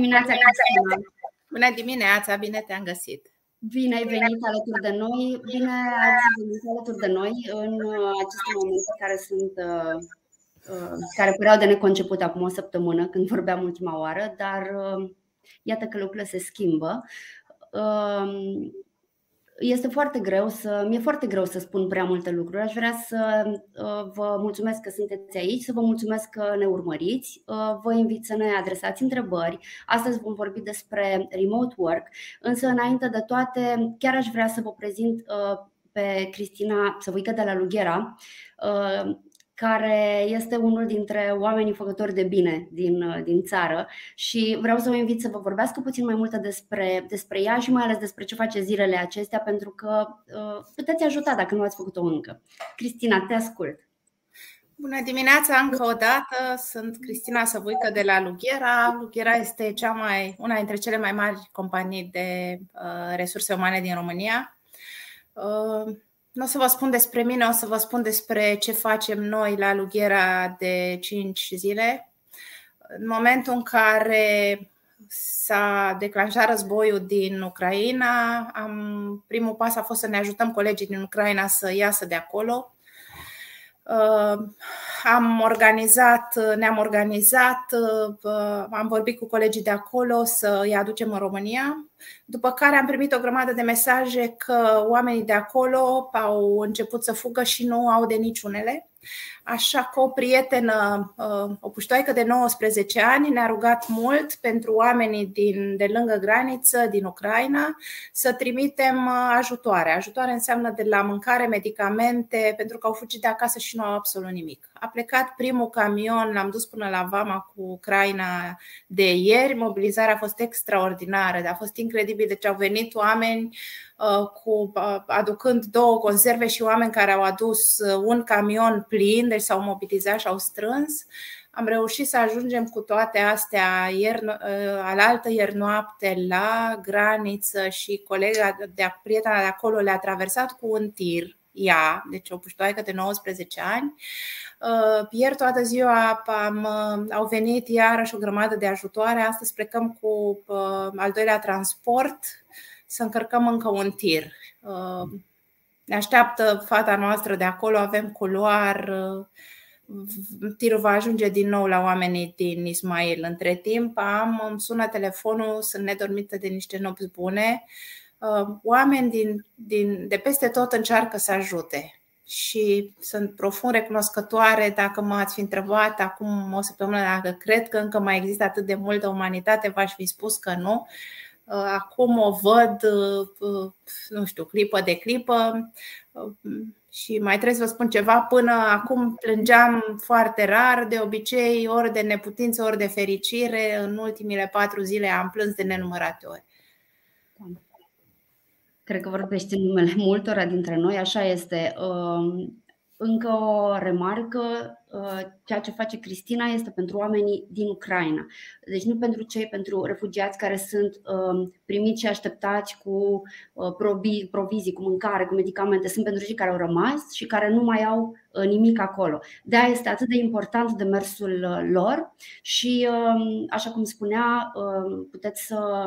dimineața, Cristina! Bună dimineața, bine te-am găsit! Bine ai venit alături de noi, bine ați venit alături de noi în uh, aceste momente care sunt uh, uh, care păreau de neconceput acum o săptămână când vorbeam ultima oară, dar iată că lucrurile se schimbă este foarte greu să, mi-e foarte greu să spun prea multe lucruri. Aș vrea să uh, vă mulțumesc că sunteți aici, să vă mulțumesc că ne urmăriți. Uh, vă invit să ne adresați întrebări. Astăzi vom vorbi despre remote work, însă înainte de toate, chiar aș vrea să vă prezint uh, pe Cristina Săvuică de la Lughera care este unul dintre oamenii făcători de bine din, din țară și vreau să vă invit să vă vorbească puțin mai multe despre, despre ea și mai ales despre ce face zilele acestea, pentru că uh, puteți ajuta dacă nu ați făcut-o încă. Cristina, te ascult. Bună dimineața încă o dată, sunt Cristina Săvuică de la Lughera. Lughera este cea mai, una dintre cele mai mari companii de uh, resurse umane din România. Uh, nu o să vă spun despre mine, o să vă spun despre ce facem noi la Lughera de 5 zile. În momentul în care s-a declanșat războiul din Ucraina, am, primul pas a fost să ne ajutăm colegii din Ucraina să iasă de acolo. Uh, am organizat, ne-am organizat, uh, am vorbit cu colegii de acolo să îi aducem în România, după care am primit o grămadă de mesaje că oamenii de acolo au început să fugă și nu au de niciunele. Așa că o prietenă, uh, o puștoaică de 19 ani, ne-a rugat mult pentru oamenii din, de lângă graniță, din Ucraina, să trimitem uh, ajutoare. Ajutoare înseamnă de la mâncare, medicamente, pentru că au fugit de acasă și nu au absolut nimic. A plecat primul camion, l-am dus până la Vama cu Ucraina de ieri. Mobilizarea a fost extraordinară, a fost incredibil. Deci au venit oameni uh, cu, aducând două conserve și oameni care au adus un camion plin, deci s-au mobilizat și au strâns. Am reușit să ajungem cu toate astea ieri, ă, alaltă ieri noapte la graniță și colega de prietena de acolo le-a traversat cu un tir ea, deci o puștoaică de 19 ani. Ă, ieri toată ziua am, au venit iarăși o grămadă de ajutoare. Astăzi plecăm cu ă, al doilea transport să încărcăm încă un tir. Ne așteaptă fata noastră de acolo, avem culoar, tirul va ajunge din nou la oamenii din Ismail. Între timp am, îmi sună telefonul, sunt nedormită de niște nopți bune. Uh, oameni din, din, de peste tot încearcă să ajute și sunt profund recunoscătoare dacă m-ați fi întrebat acum o săptămână dacă cred că încă mai există atât de multă umanitate, v-aș fi spus că nu. Uh, acum o văd, uh, nu știu, clipă de clipă și mai trebuie să vă spun ceva, până acum plângeam foarte rar, de obicei ori de neputință, ori de fericire. În ultimile patru zile am plâns de nenumărate ori. Cred că vorbește numele multora dintre noi, așa este. Um, încă o remarcă, uh, ceea ce face Cristina este pentru oamenii din Ucraina. Deci nu pentru cei, pentru refugiați care sunt um, primiți și așteptați cu uh, provizii, cu mâncare, cu medicamente. Sunt pentru cei care au rămas și care nu mai au uh, nimic acolo. De aia este atât de important demersul lor și, um, așa cum spunea, um, puteți să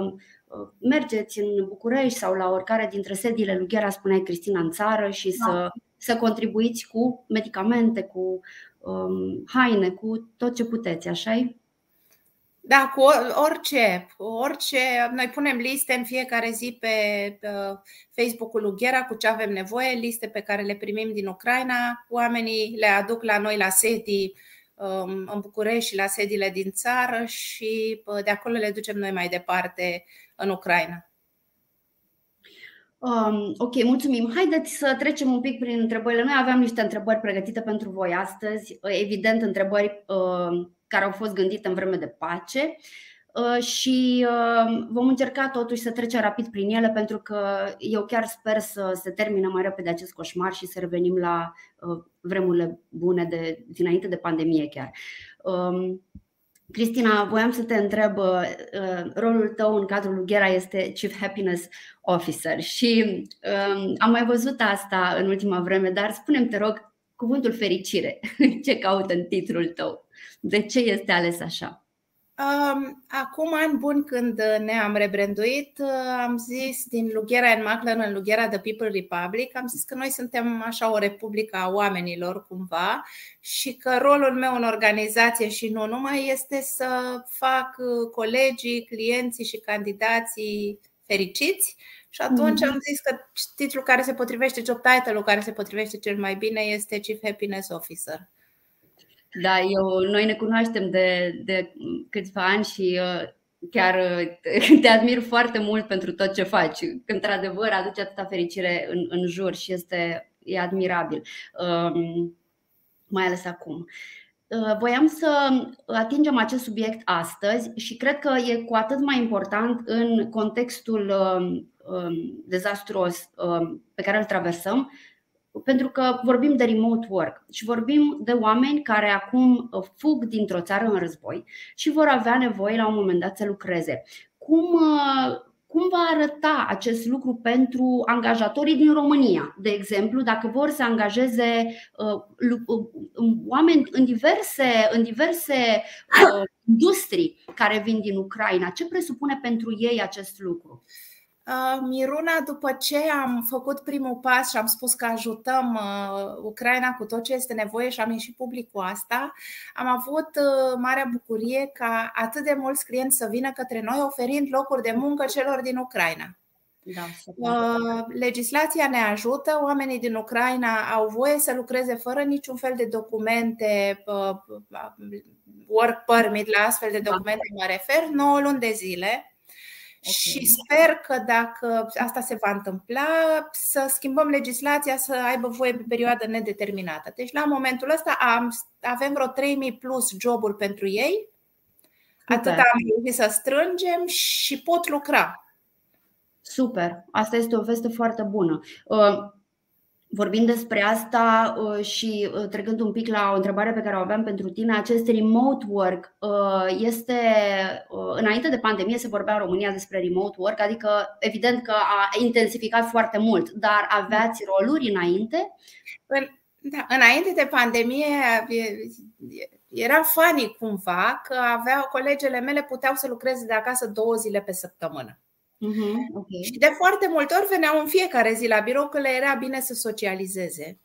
mergeți în București sau la oricare dintre sediile lui Ghera, spunea Cristina, în țară și să da să contribuiți cu medicamente, cu um, haine, cu tot ce puteți, așa Da, cu orice, orice. Noi punem liste în fiecare zi pe uh, Facebook-ul Lughera cu ce avem nevoie, liste pe care le primim din Ucraina. Oamenii le aduc la noi la sedii um, în București și la sediile din țară și uh, de acolo le ducem noi mai departe în Ucraina. Um, ok, mulțumim. Haideți să trecem un pic prin întrebările. Noi aveam niște întrebări pregătite pentru voi astăzi, evident întrebări uh, care au fost gândite în vreme de pace uh, și uh, vom încerca totuși să trecem rapid prin ele pentru că eu chiar sper să se termine mai repede acest coșmar și să revenim la uh, vremurile bune de dinainte de pandemie chiar. Um, Cristina, voiam să te întreb, uh, uh, rolul tău în cadrul Lughera este Chief Happiness Officer și um, am mai văzut asta în ultima vreme, dar spunem te rog, cuvântul fericire, ce caută în titlul tău? De ce este ales așa? Acum ani bun când ne-am rebranduit, am zis din Lughera în Maclan în Lughera The People Republic, am zis că noi suntem așa o republică a oamenilor cumva și că rolul meu în organizație și nu numai este să fac colegii, clienții și candidații fericiți și atunci mm-hmm. am zis că titlul care se potrivește, job title-ul care se potrivește cel mai bine este Chief Happiness Officer. Da, eu, noi ne cunoaștem de, de câțiva ani și uh, chiar uh, te admir foarte mult pentru tot ce faci. Că într-adevăr aduce atâta fericire în, în jur și este e admirabil, um, mai ales acum. Uh, voiam să atingem acest subiect astăzi și cred că e cu atât mai important în contextul um, um, dezastruos pe care îl traversăm, pentru că vorbim de remote work și vorbim de oameni care acum uh, fug dintr-o țară în război și vor avea nevoie la un moment dat să lucreze. Cum, uh, cum va arăta acest lucru pentru angajatorii din România? De exemplu, dacă vor să angajeze uh, oameni în diverse, în diverse industrii care vin din Ucraina, ce presupune pentru ei acest lucru? Uh, Miruna, după ce am făcut primul pas și am spus că ajutăm uh, Ucraina cu tot ce este nevoie și am ieșit public cu asta, am avut uh, marea bucurie ca atât de mulți clienți să vină către noi oferind locuri de muncă celor din Ucraina. Da, Legislația ne ajută, oamenii din Ucraina au voie să lucreze fără niciun fel de documente, work permit, la astfel de da. documente mă refer, 9 luni de zile Okay. Și sper că dacă asta se va întâmpla, să schimbăm legislația să aibă voie pe perioadă nedeterminată. Deci, la momentul ăsta am, avem vreo 3000 plus joburi pentru ei. Atât am reușit să strângem și pot lucra. Super, asta este o veste foarte bună. Uh, Vorbind despre asta uh, și uh, trecând un pic la o întrebare pe care o aveam pentru tine, acest remote work uh, este, înainte de pandemie se vorbea în România despre remote work, adică evident că a intensificat foarte mult, dar aveați roluri înainte? Da, înainte de pandemie era funny cumva că aveau colegele mele puteau să lucreze de acasă două zile pe săptămână. Uh-huh, okay. Și de foarte multe ori veneau în fiecare zi la birou că le era bine să socializeze.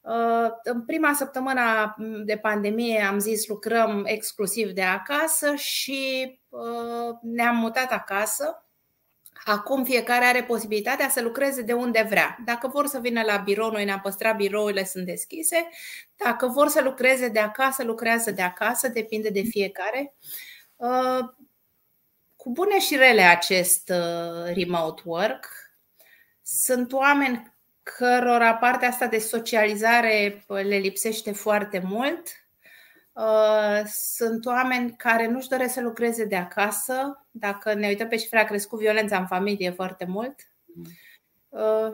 Uh, în prima săptămână de pandemie am zis lucrăm exclusiv de acasă și uh, ne-am mutat acasă. Acum fiecare are posibilitatea să lucreze de unde vrea. Dacă vor să vină la birou, noi ne-am păstrat birourile, sunt deschise. Dacă vor să lucreze de acasă, lucrează de acasă, depinde de fiecare. Uh, cu bune și rele acest uh, remote work. Sunt oameni cărora partea asta de socializare uh, le lipsește foarte mult. Uh, sunt oameni care nu-și doresc să lucreze de acasă. Dacă ne uităm pe cifre, a crescut violența în familie foarte mult.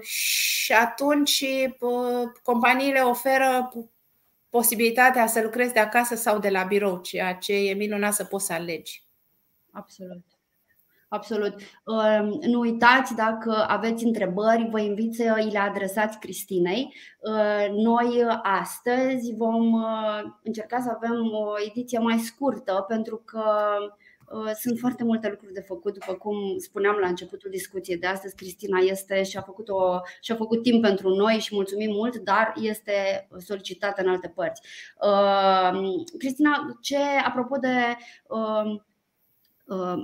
Și atunci companiile oferă posibilitatea să lucrezi de acasă sau de la birou, ceea ce e minunat să poți să alegi. Absolut. Absolut. Nu uitați, dacă aveți întrebări, vă invit să îi le adresați Cristinei. Noi astăzi vom uh, încerca să avem o ediție mai scurtă pentru că uh, sunt foarte multe lucruri de făcut, după cum spuneam la începutul discuției de astăzi, Cristina este și a făcut, o, și a făcut timp pentru noi și mulțumim mult, dar este solicitată în alte părți. Cristina, ce apropo de Uh,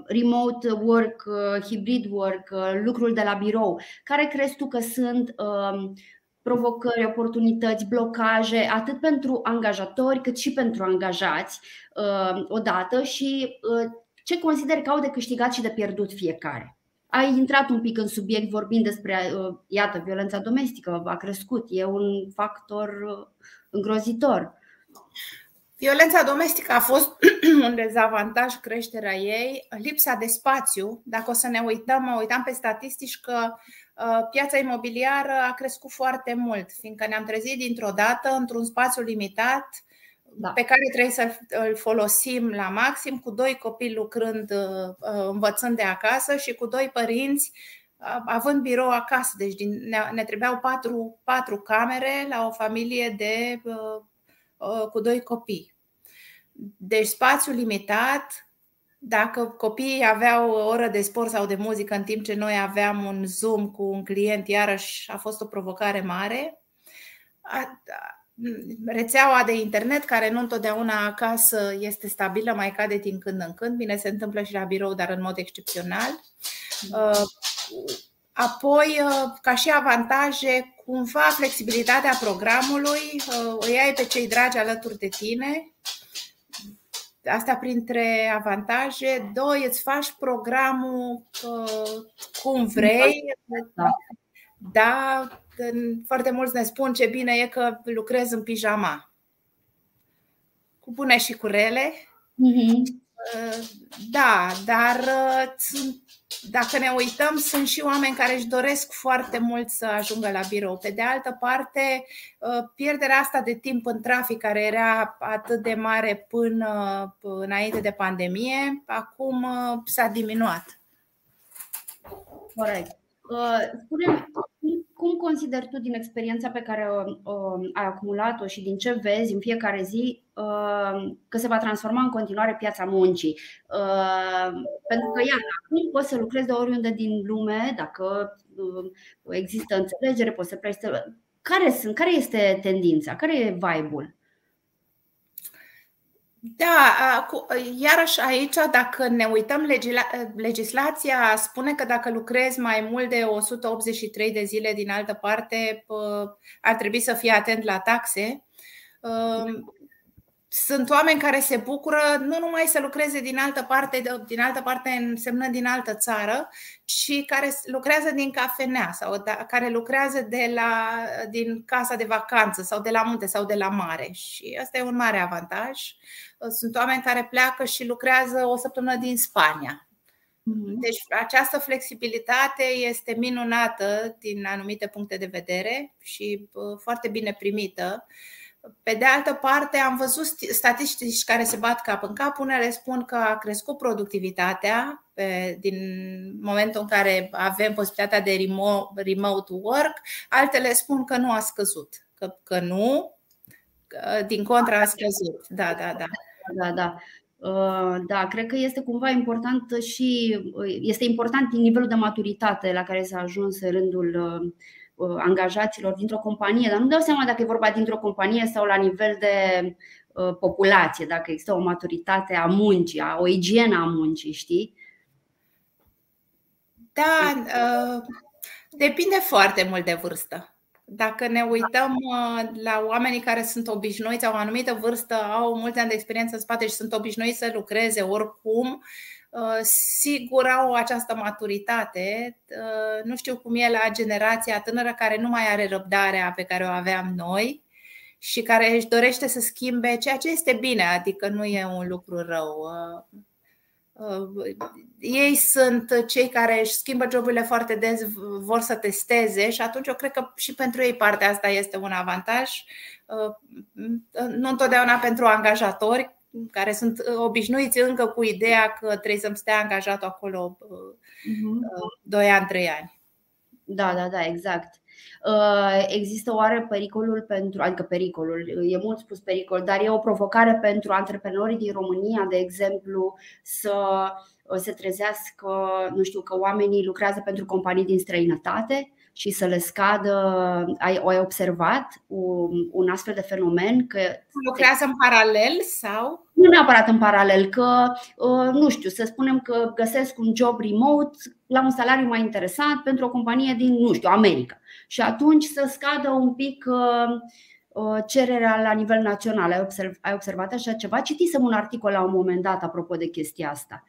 remote work, uh, hybrid work, uh, lucrul de la birou, care crezi tu că sunt um, provocări, oportunități, blocaje, atât pentru angajatori cât și pentru angajați odată și ce consider că au de câștigat și de pierdut fiecare? Ai intrat un pic în subiect vorbind despre, iată, violența domestică a crescut, e un factor îngrozitor. Violența domestică a fost un dezavantaj creșterea ei, lipsa de spațiu. Dacă o să ne uităm, mă uitam pe statistici că uh, piața imobiliară a crescut foarte mult, fiindcă ne-am trezit dintr-o dată într-un spațiu limitat da. pe care trebuie să-l folosim la maxim, cu doi copii lucrând, uh, uh, învățând de acasă și cu doi părinți având birou acasă. Deci ne, ne trebuiau patru, patru camere la o familie de cu doi copii. Deci spațiu limitat, dacă copiii aveau o oră de sport sau de muzică în timp ce noi aveam un Zoom cu un client, iarăși a fost o provocare mare. Rețeaua de internet, care nu întotdeauna acasă este stabilă, mai cade din când în când. Bine, se întâmplă și la birou, dar în mod excepțional. Uh, apoi, uh, ca și avantaje, cumva flexibilitatea programului, uh, îi ai pe cei dragi alături de tine, Asta printre avantaje. Doi, îți faci programul uh, cum vrei. Da. da, foarte mulți ne spun ce bine e că lucrez în pijama. Cu bune și cu rele. Mm-hmm. Da, dar uh, dacă ne uităm, sunt și oameni care își doresc foarte mult să ajungă la birou. Pe de altă parte, uh, pierderea asta de timp în trafic, care era atât de mare până înainte de pandemie, acum uh, s-a diminuat. Corect. Spune cum consideri tu din experiența pe care o, o ai acumulat-o și din ce vezi în fiecare zi uh, că se va transforma în continuare piața muncii? Uh, pentru că, iată, acum poți să lucrezi de oriunde din lume, dacă uh, există înțelegere, poți să pleci Care, sunt, care este tendința? Care e vibe-ul? Da, iarăși aici, dacă ne uităm, legislația spune că dacă lucrezi mai mult de 183 de zile din altă parte, ar trebui să fii atent la taxe sunt oameni care se bucură nu numai să lucreze din altă parte, din altă parte însemnând din altă țară, ci care lucrează din cafenea sau da, care lucrează de la, din casa de vacanță sau de la munte sau de la mare. Și asta e un mare avantaj. Sunt oameni care pleacă și lucrează o săptămână din Spania. Mm-hmm. Deci această flexibilitate este minunată din anumite puncte de vedere și foarte bine primită. Pe de altă parte, am văzut statistici care se bat cap în cap. Unele spun că a crescut productivitatea pe, din momentul în care avem posibilitatea de remote work, altele spun că nu a scăzut, că, că nu, că, din contra a scăzut. Da, da, da. Da, da. Uh, da, cred că este cumva important și este important din nivelul de maturitate la care s-a ajuns în rândul uh, Uh, angajaților dintr-o companie, dar nu dau seama dacă e vorba dintr-o companie sau la nivel de uh, populație, dacă există o maturitate a muncii, o igienă a muncii, știi? Da, uh, depinde foarte mult de vârstă. Dacă ne uităm la oamenii care sunt obișnuiți, au o anumită vârstă, au mulți ani de experiență în spate și sunt obișnuiți să lucreze oricum, Uh, sigur au această maturitate. Uh, nu știu cum e la generația tânără care nu mai are răbdarea pe care o aveam noi și care își dorește să schimbe, ceea ce este bine, adică nu e un lucru rău. Uh, ei sunt cei care își schimbă joburile foarte des, vor să testeze și atunci eu cred că și pentru ei partea asta este un avantaj. Nu întotdeauna pentru angajatori, care sunt uh, obișnuiți încă cu ideea că trebuie să-mi stea angajat acolo uh-huh. 2 ani, 3 ani. Da, da, da, exact. Uh, există oare pericolul pentru, adică pericolul, e mult spus pericol, dar e o provocare pentru antreprenorii din România, de exemplu, să se trezească, nu știu, că oamenii lucrează pentru companii din străinătate și să le scadă. Ai, ai observat un, un astfel de fenomen? Că lucrează în paralel sau? Nu neapărat în paralel, că uh, nu știu, să spunem că găsesc un job remote la un salariu mai interesant pentru o companie din, nu știu, America. Și atunci să scadă un pic uh, uh, cererea la nivel național. Ai, observ, ai observat așa ceva? Citisem un articol la un moment dat apropo de chestia asta.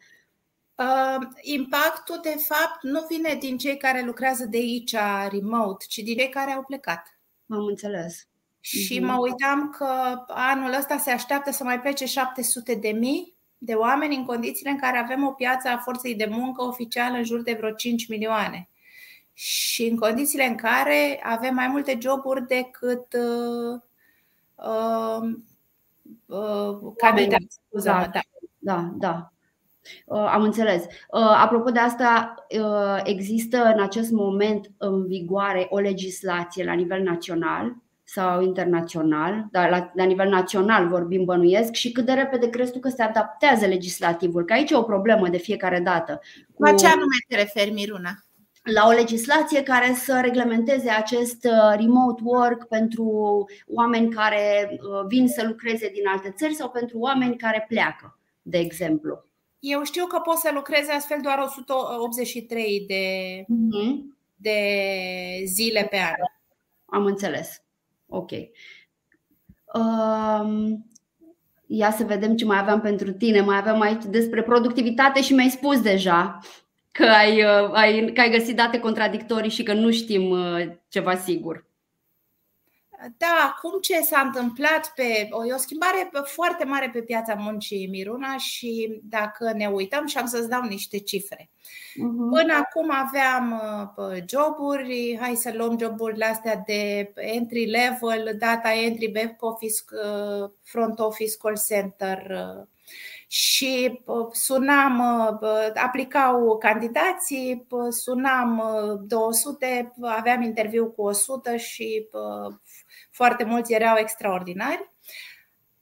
Impactul, de fapt, nu vine din cei care lucrează de aici remote, ci din cei care au plecat. Am înțeles. Și mhm. mă uitam că anul ăsta se așteaptă să mai plece 700 de mii de oameni în condițiile în care avem o piață a forței de muncă oficială în jur de vreo 5 milioane. Și în condițiile în care avem mai multe joburi decât uh, uh, uh, candidați. Da, da, da. Uh, am înțeles. Uh, apropo de asta, uh, există în acest moment în vigoare o legislație la nivel național sau internațional, dar la, la nivel național vorbim bănuiesc și cât de repede crezi tu că se adaptează legislativul? Că aici e o problemă de fiecare dată. Cu... La ce anume te referi, Miruna? la o legislație care să reglementeze acest uh, remote work pentru oameni care uh, vin să lucreze din alte țări sau pentru oameni care pleacă, de exemplu. Eu știu că poți să lucrezi astfel doar 183 de, mm-hmm. de zile pe an. Am înțeles. Ok. Um, ia să vedem ce mai aveam pentru tine. Mai aveam aici despre productivitate și mi-ai spus deja că ai, uh, ai, că ai găsit date contradictorii și că nu știm uh, ceva sigur. Da, acum ce s-a întâmplat pe. E o schimbare foarte mare pe piața muncii, Miruna, și dacă ne uităm, și am să-ți dau niște cifre. Uh-huh. Până acum aveam uh, joburi, hai să luăm joburile astea de entry level, data entry, back office, front office, call center, și sunam, aplicau candidații, sunam 200, aveam interviu cu 100 și foarte mulți erau extraordinari.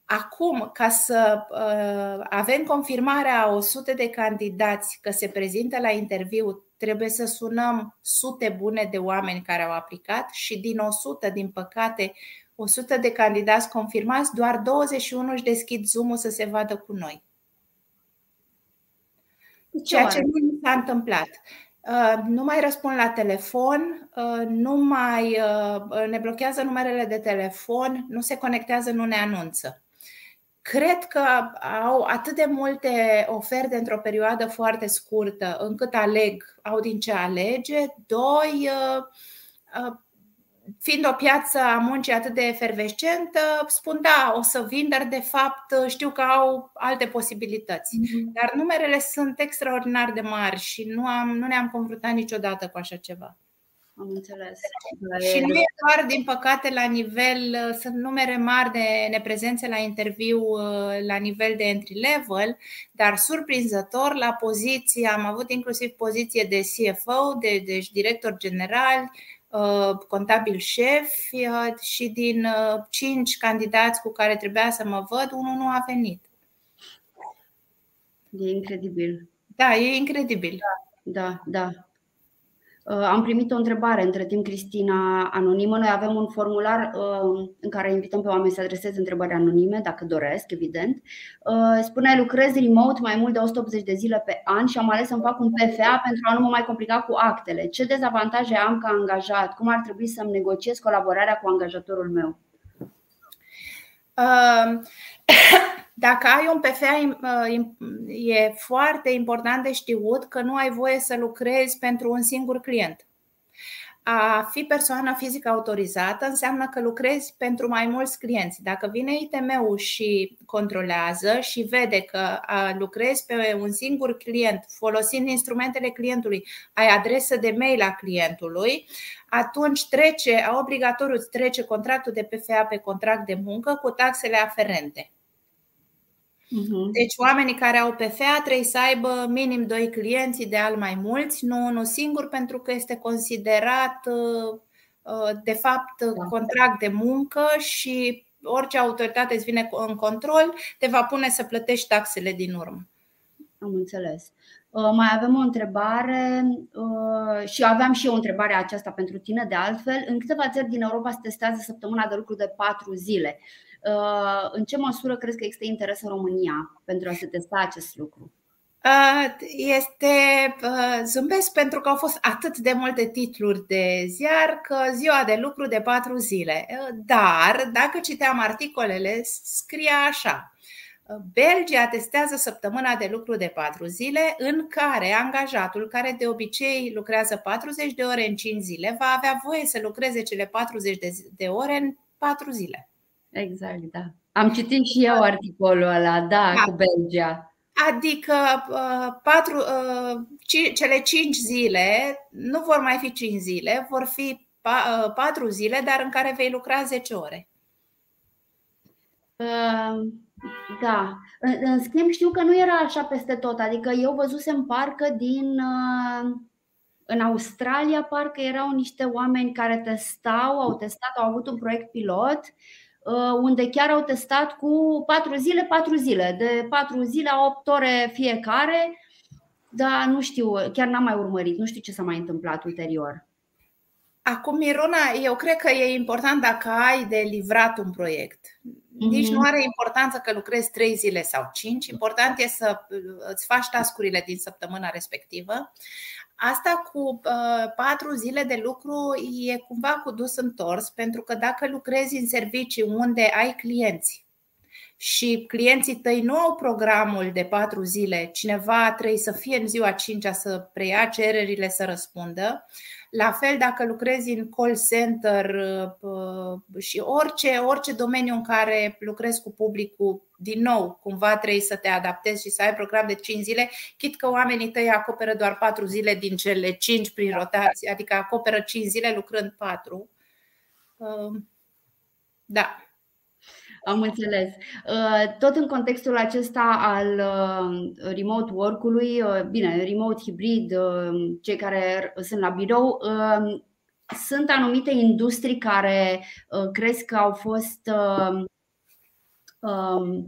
Acum, ca să avem confirmarea a 100 de candidați că se prezintă la interviu, trebuie să sunăm sute bune de oameni care au aplicat și din 100, din păcate, 100 de candidați confirmați, doar 21 își deschid Zoom-ul să se vadă cu noi ceea ce nu s-a întâmplat. Uh, nu mai răspund la telefon, uh, nu mai uh, ne blochează numerele de telefon, nu se conectează, nu ne anunță. Cred că au atât de multe oferte într-o perioadă foarte scurtă încât aleg, au din ce alege. Doi, fiind o piață a muncii atât de efervescentă, spun da, o să vin, dar de fapt știu că au alte posibilități. Mm-hmm. Dar numerele sunt extraordinar de mari și nu, am, nu ne-am confruntat niciodată cu așa ceva. Am înțeles. Și nu e doar, din păcate, la nivel, sunt numere mari de neprezențe la interviu la nivel de entry level, dar surprinzător la poziție, am avut inclusiv poziție de CFO, de, deci director general, Uh, contabil șef uh, și din uh, cinci candidați cu care trebuia să mă văd, unul nu a venit. E incredibil. Da, e incredibil. Da, da. da. Uh, am primit o întrebare între timp, Cristina Anonimă. Noi avem un formular uh, în care invităm pe oameni să adreseze întrebări anonime, dacă doresc, evident. Uh, spune, lucrez remote mai mult de 180 de zile pe an și am ales să-mi fac un PFA pentru a nu mă mai complica cu actele. Ce dezavantaje am ca angajat? Cum ar trebui să-mi negociez colaborarea cu angajatorul meu? Uh, Dacă ai un PFA, e foarte important de știut că nu ai voie să lucrezi pentru un singur client. A fi persoană fizică autorizată înseamnă că lucrezi pentru mai mulți clienți. Dacă vine ITM-ul și controlează și vede că lucrezi pe un singur client folosind instrumentele clientului, ai adresă de mail a clientului, atunci trece, obligatoriu trece contractul de PFA pe contract de muncă cu taxele aferente. Uh-huh. Deci oamenii care au PFA trebuie să aibă minim doi clienți, ideal mai mulți, nu unul singur, pentru că este considerat uh, uh, de fapt da. contract de muncă și orice autoritate îți vine în control, te va pune să plătești taxele din urmă. Am înțeles. Uh, mai avem o întrebare și aveam și eu o întrebare aceasta pentru tine de altfel. În câteva țări din Europa se testează săptămâna de lucru de patru zile. Uh, în ce măsură crezi că există interes în România pentru a se testa acest lucru? Uh, este uh, zâmbesc pentru că au fost atât de multe titluri de ziar că ziua de lucru de patru zile. Dar, dacă citeam articolele, scria așa. Belgia testează săptămâna de lucru de patru zile, în care angajatul, care de obicei lucrează 40 de ore în 5 zile, va avea voie să lucreze cele 40 de ore în 4 zile. Exact, da. Am citit și eu articolul ăla, da, da. cu Belgia. Adică uh, patru, uh, cele cinci zile nu vor mai fi cinci zile, vor fi uh, patru zile, dar în care vei lucra 10 ore. Da. În schimb, știu că nu era așa peste tot. Adică eu văzusem parcă din În Australia parcă erau niște oameni care testau, au testat, au avut un proiect pilot unde chiar au testat cu 4 zile, 4 zile, de 4 zile a 8 ore fiecare, dar nu știu, chiar n-am mai urmărit, nu știu ce s-a mai întâmplat ulterior. Acum, Miruna, eu cred că e important dacă ai de livrat un proiect. Nici nu mhm. are importanță că lucrezi trei zile sau cinci. Important e să uh, îți faci tascurile din săptămâna respectivă. Asta cu uh, patru zile de lucru e cumva cu dus întors, pentru că dacă lucrezi în servicii unde ai clienți și clienții tăi nu au programul de patru zile, cineva trebuie să fie în ziua cincea să preia cererile să răspundă, la fel dacă lucrezi în call center uh, și orice, orice domeniu în care lucrezi cu publicul, din nou, cumva trebuie să te adaptezi și să ai program de 5 zile, chit că oamenii tăi acoperă doar 4 zile din cele 5 prin rotație, adică acoperă 5 zile lucrând 4. Uh, da. Am înțeles. Uh, tot în contextul acesta al uh, remote work-ului, uh, bine, remote hibrid, cei care sunt la birou, sunt anumite industrii care crezi că au fost um,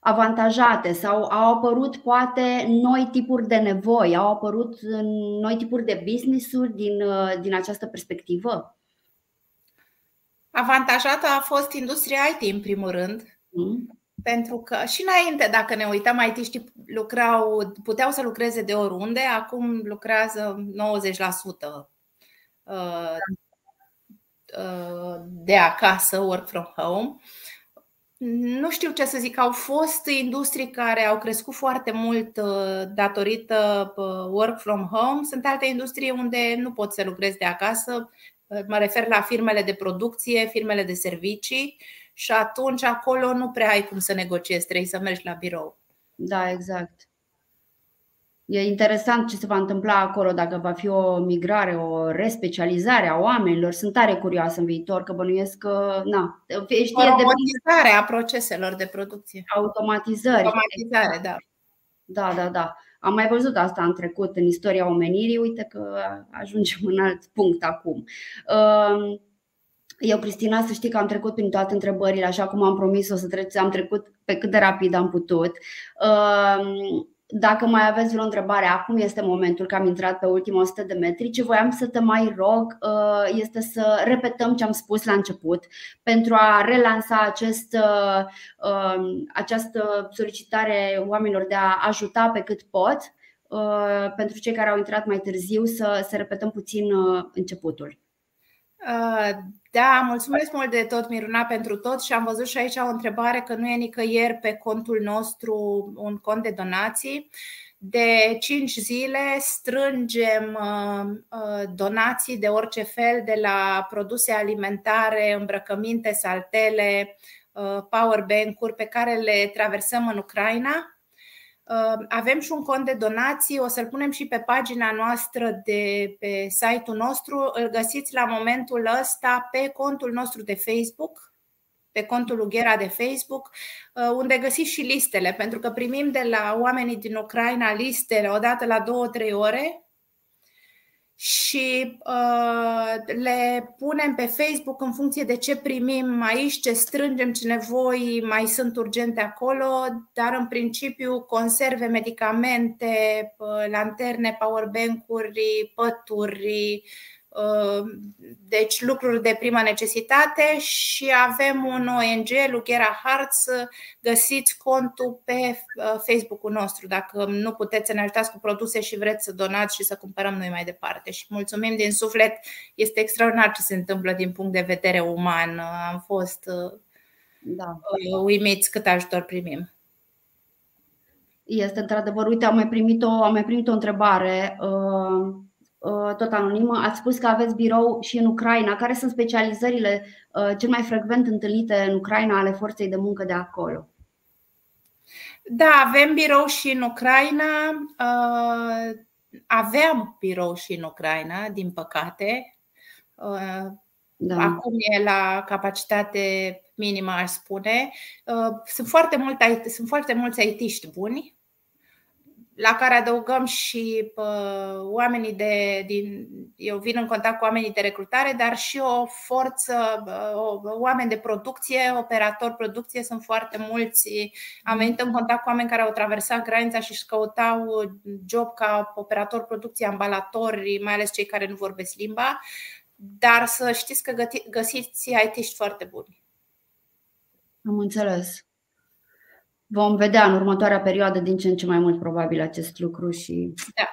avantajate sau au apărut poate noi tipuri de nevoi, au apărut noi tipuri de business-uri din, din această perspectivă? Avantajată a fost industria IT, în primul rând, mm. pentru că și înainte, dacă ne uităm, it lucrau, puteau să lucreze de oriunde, acum lucrează 90% uh, uh, de acasă, work from home. Nu știu ce să zic, au fost industrii care au crescut foarte mult uh, datorită work from home. Sunt alte industrie unde nu poți să lucrezi de acasă Mă refer la firmele de producție, firmele de servicii și atunci acolo nu prea ai cum să negociezi, trebuie să mergi la birou. Da, exact. E interesant ce se va întâmpla acolo, dacă va fi o migrare, o respecializare a oamenilor. Sunt tare curioasă în viitor, că bănuiesc că. Na, știe Automatizare de... a proceselor de producție. Automatizări. Automatizare, da. Da, da, da. Am mai văzut asta în trecut, în istoria omenirii, uite că ajungem în alt punct acum. Um, eu, Cristina, să știi că am trecut prin toate întrebările, așa cum am promis o să trec, am trecut pe cât de rapid am putut. Um, dacă mai aveți vreo întrebare, acum este momentul că am intrat pe ultima 100 de metri. Ce voiam să te mai rog uh, este să repetăm ce am spus la început pentru a relansa acest, uh, um, această solicitare oamenilor de a ajuta pe cât pot. Uh, pentru cei care au intrat mai târziu, să, să repetăm puțin începutul. Da, mulțumesc mult de tot, Miruna, pentru tot și am văzut și aici o întrebare că nu e nicăieri pe contul nostru un cont de donații. De 5 zile strângem uh, uh, donații de orice fel, de la produse alimentare, îmbrăcăminte, saltele, uh, powerbank-uri pe care le traversăm în Ucraina Ă, avem și un cont de donații, o să-l punem și pe pagina noastră de pe site-ul nostru. Îl găsiți la momentul ăsta pe contul nostru de Facebook, pe contul Ughera de Facebook, ă, unde găsiți și listele, pentru că primim de la oamenii din Ucraina listele odată la două, trei ore și uh, le punem pe Facebook în funcție de ce primim aici, ce strângem, ce nevoi mai sunt urgente acolo, dar în principiu conserve, medicamente, uh, lanterne, powerbank-uri, pături, Uh, deci lucruri de prima necesitate și avem un ONG, Lughera Hearts, găsiți contul pe uh, Facebook-ul nostru dacă nu puteți să ne ajutați cu produse și vreți să donați și să cumpărăm noi mai departe. Și mulțumim din suflet, este extraordinar ce se întâmplă din punct de vedere uman. Am fost uh, da. uimiți cât ajutor primim. Este într-adevăr, uite, am mai primit o, am mai primit o întrebare. Uh, tot anonimă, ați spus că aveți birou și în Ucraina. Care sunt specializările uh, cel mai frecvent întâlnite în Ucraina ale forței de muncă de acolo? Da, avem birou și în Ucraina. Uh, aveam birou și în Ucraina, din păcate. Da. Acum e la capacitate minimă, aș spune. Sunt foarte, mult, sunt foarte mulți IT-ști buni la care adăugăm și uh, oamenii de, din, eu vin în contact cu oamenii de recrutare, dar și o forță, uh, oameni de producție, operatori producție, sunt foarte mulți. Am venit în contact cu oameni care au traversat granița și își căutau job ca operator producție, ambalatori, mai ales cei care nu vorbesc limba, dar să știți că găsiți IT foarte buni. Am înțeles vom vedea în următoarea perioadă din ce în ce mai mult probabil acest lucru și da.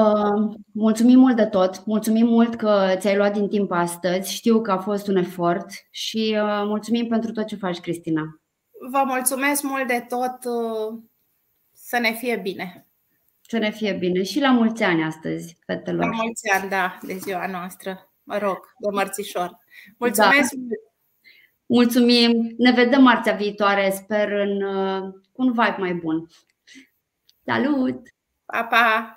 Uh, mulțumim mult de tot, mulțumim mult că ți-ai luat din timp astăzi. Știu că a fost un efort și uh, mulțumim pentru tot ce faci, Cristina. Vă mulțumesc mult de tot. Uh, să ne fie bine. Să ne fie bine și la mulți ani astăzi, fetelor. La mulți ani, da, de ziua noastră. Mă rog, de mărțișor. Mulțumesc da. Mulțumim! Ne vedem marțea viitoare, sper, în, uh, cu un vibe mai bun. Salut! Pa, pa!